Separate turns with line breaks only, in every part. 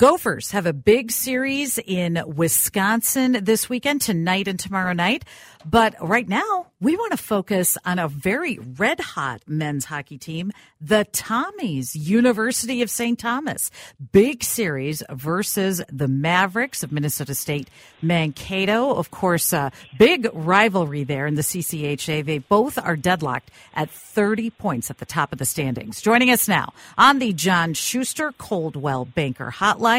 Gophers have a big series in Wisconsin this weekend, tonight and tomorrow night. But right now, we want to focus on a very red hot men's hockey team, the Tommies, University of St. Thomas. Big series versus the Mavericks of Minnesota State Mankato. Of course, uh, big rivalry there in the CCHA. They both are deadlocked at 30 points at the top of the standings. Joining us now on the John Schuster Coldwell Banker Hotline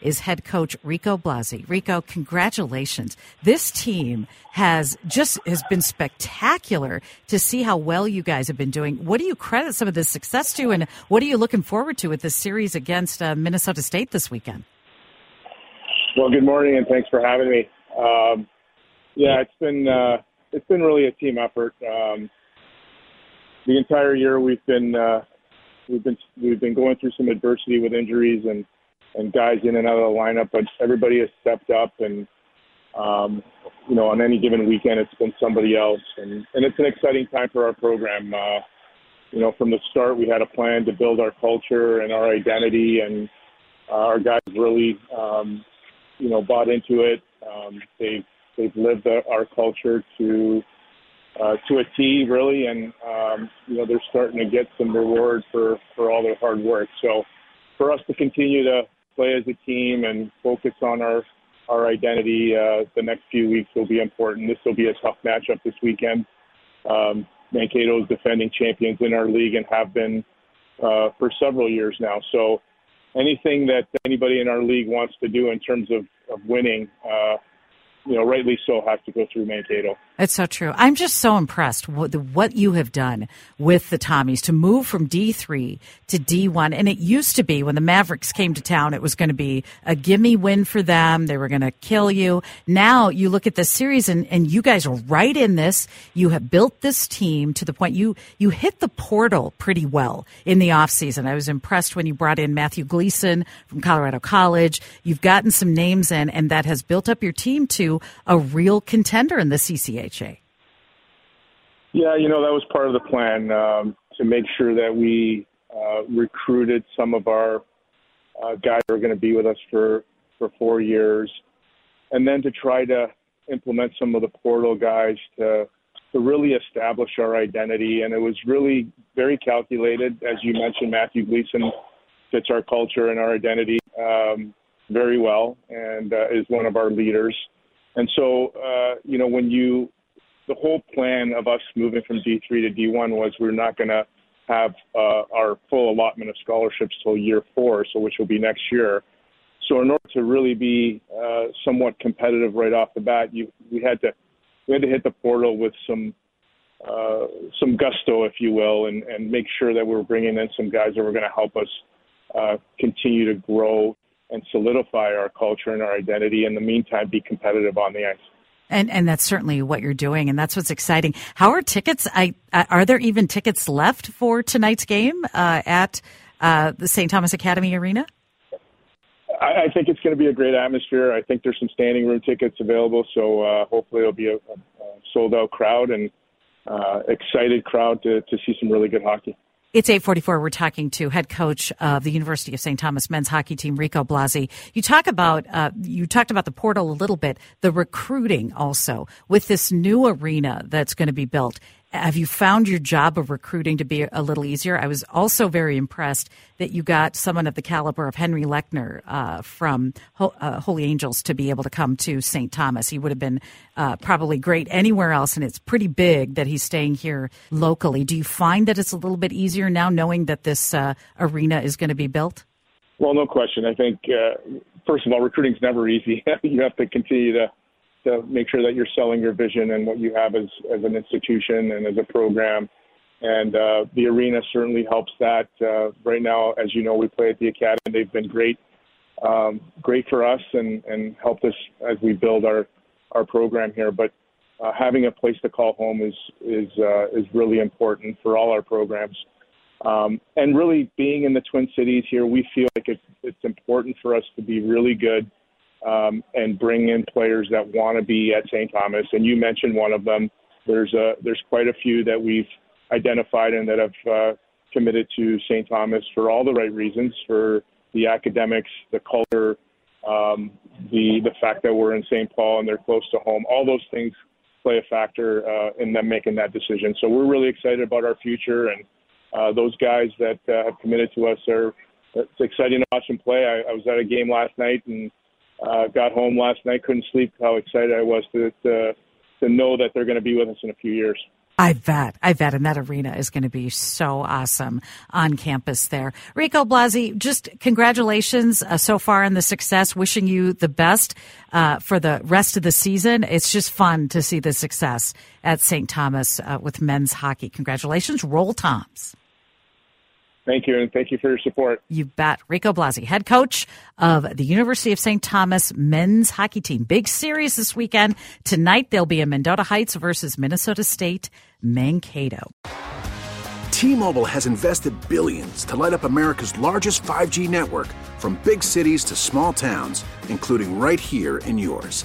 is head coach Rico Blasi. Rico, congratulations. This team has just has been spectacular to see how well you guys have been doing. What do you credit some of this success to, and what are you looking forward to with this series against uh, Minnesota State this weekend?
Well, good morning, and thanks for having me. Um, yeah, it's been uh, it's been really a team effort. Um, the entire year we've been uh, we've been we've been going through some adversity with injuries and and guys in and out of the lineup, but everybody has stepped up and um, you know, on any given weekend, it's been somebody else, and and it's an exciting time for our program. Uh, you know, from the start, we had a plan to build our culture and our identity, and uh, our guys really, um, you know, bought into it. Um, they've they've lived our culture to uh, to a T, really, and um, you know they're starting to get some reward for for all their hard work. So, for us to continue to play as a team and focus on our our identity. Uh, the next few weeks will be important. This will be a tough matchup this weekend. Um, Mankato is defending champions in our league and have been uh, for several years now. So anything that anybody in our league wants to do in terms of, of winning, uh, you know, rightly so, has to go through Mankato.
It's so true. I'm just so impressed with what you have done with the Tommies to move from D3 to D1. And it used to be when the Mavericks came to town, it was going to be a gimme win for them. They were going to kill you. Now you look at this series and, and you guys are right in this. You have built this team to the point you, you hit the portal pretty well in the offseason. I was impressed when you brought in Matthew Gleason from Colorado College. You've gotten some names in and that has built up your team to a real contender in the CCHA.
Yeah, you know that was part of the plan um, to make sure that we uh, recruited some of our uh, guys who are going to be with us for for four years, and then to try to implement some of the portal guys to to really establish our identity. And it was really very calculated, as you mentioned. Matthew Gleason fits our culture and our identity um, very well, and uh, is one of our leaders. And so, uh, you know, when you the whole plan of us moving from D3 to D1 was we're not going to have uh, our full allotment of scholarships till year four, so which will be next year. So in order to really be uh, somewhat competitive right off the bat, you, we had to we had to hit the portal with some uh, some gusto, if you will, and, and make sure that we were bringing in some guys that were going to help us uh, continue to grow and solidify our culture and our identity. In the meantime, be competitive on the ice.
And and that's certainly what you're doing, and that's what's exciting. How are tickets? I are there even tickets left for tonight's game uh, at uh, the St. Thomas Academy Arena?
I, I think it's going to be a great atmosphere. I think there's some standing room tickets available, so uh, hopefully it'll be a, a sold out crowd and uh, excited crowd to to see some really good hockey.
It's 844. We're talking to head coach of the University of St. Thomas men's hockey team, Rico Blasi. You talk about, uh, you talked about the portal a little bit, the recruiting also with this new arena that's going to be built. Have you found your job of recruiting to be a little easier? I was also very impressed that you got someone of the caliber of Henry Lechner uh, from Ho- uh, Holy Angels to be able to come to St. Thomas. He would have been uh, probably great anywhere else, and it's pretty big that he's staying here locally. Do you find that it's a little bit easier now knowing that this uh, arena is going to be built?
Well, no question. I think, uh, first of all, recruiting is never easy. you have to continue to to make sure that you're selling your vision and what you have as as an institution and as a program. And uh, the arena certainly helps that. Uh, right now, as you know, we play at the academy. They've been great, um, great for us, and and helped us as we build our our program here. But uh, having a place to call home is is uh, is really important for all our programs. Um, and really, being in the Twin Cities here, we feel like it's it's important for us to be really good um, and bring in players that want to be at St. Thomas. And you mentioned one of them. There's a there's quite a few that we've identified and that have uh, committed to St. Thomas for all the right reasons, for the academics, the culture, um, the the fact that we're in St. Paul and they're close to home. All those things play a factor uh, in them making that decision. So we're really excited about our future and uh, those guys that uh, have committed to us are. It's exciting to watch them play. I, I was at a game last night and uh, got home last night, couldn't sleep. How excited I was to to, to know that they're going to be with us in a few years.
I bet, I bet, and that arena is going to be so awesome on campus there. Rico Blasi, just congratulations uh, so far on the success. Wishing you the best uh, for the rest of the season. It's just fun to see the success at St. Thomas uh, with men's hockey. Congratulations, Roll Toms.
Thank you, and thank you for your support.
You bet. Rico Blasi, head coach of the University of St. Thomas men's hockey team. Big series this weekend. Tonight, they'll be in Mendota Heights versus Minnesota State Mankato.
T-Mobile has invested billions to light up America's largest 5G network from big cities to small towns, including right here in yours.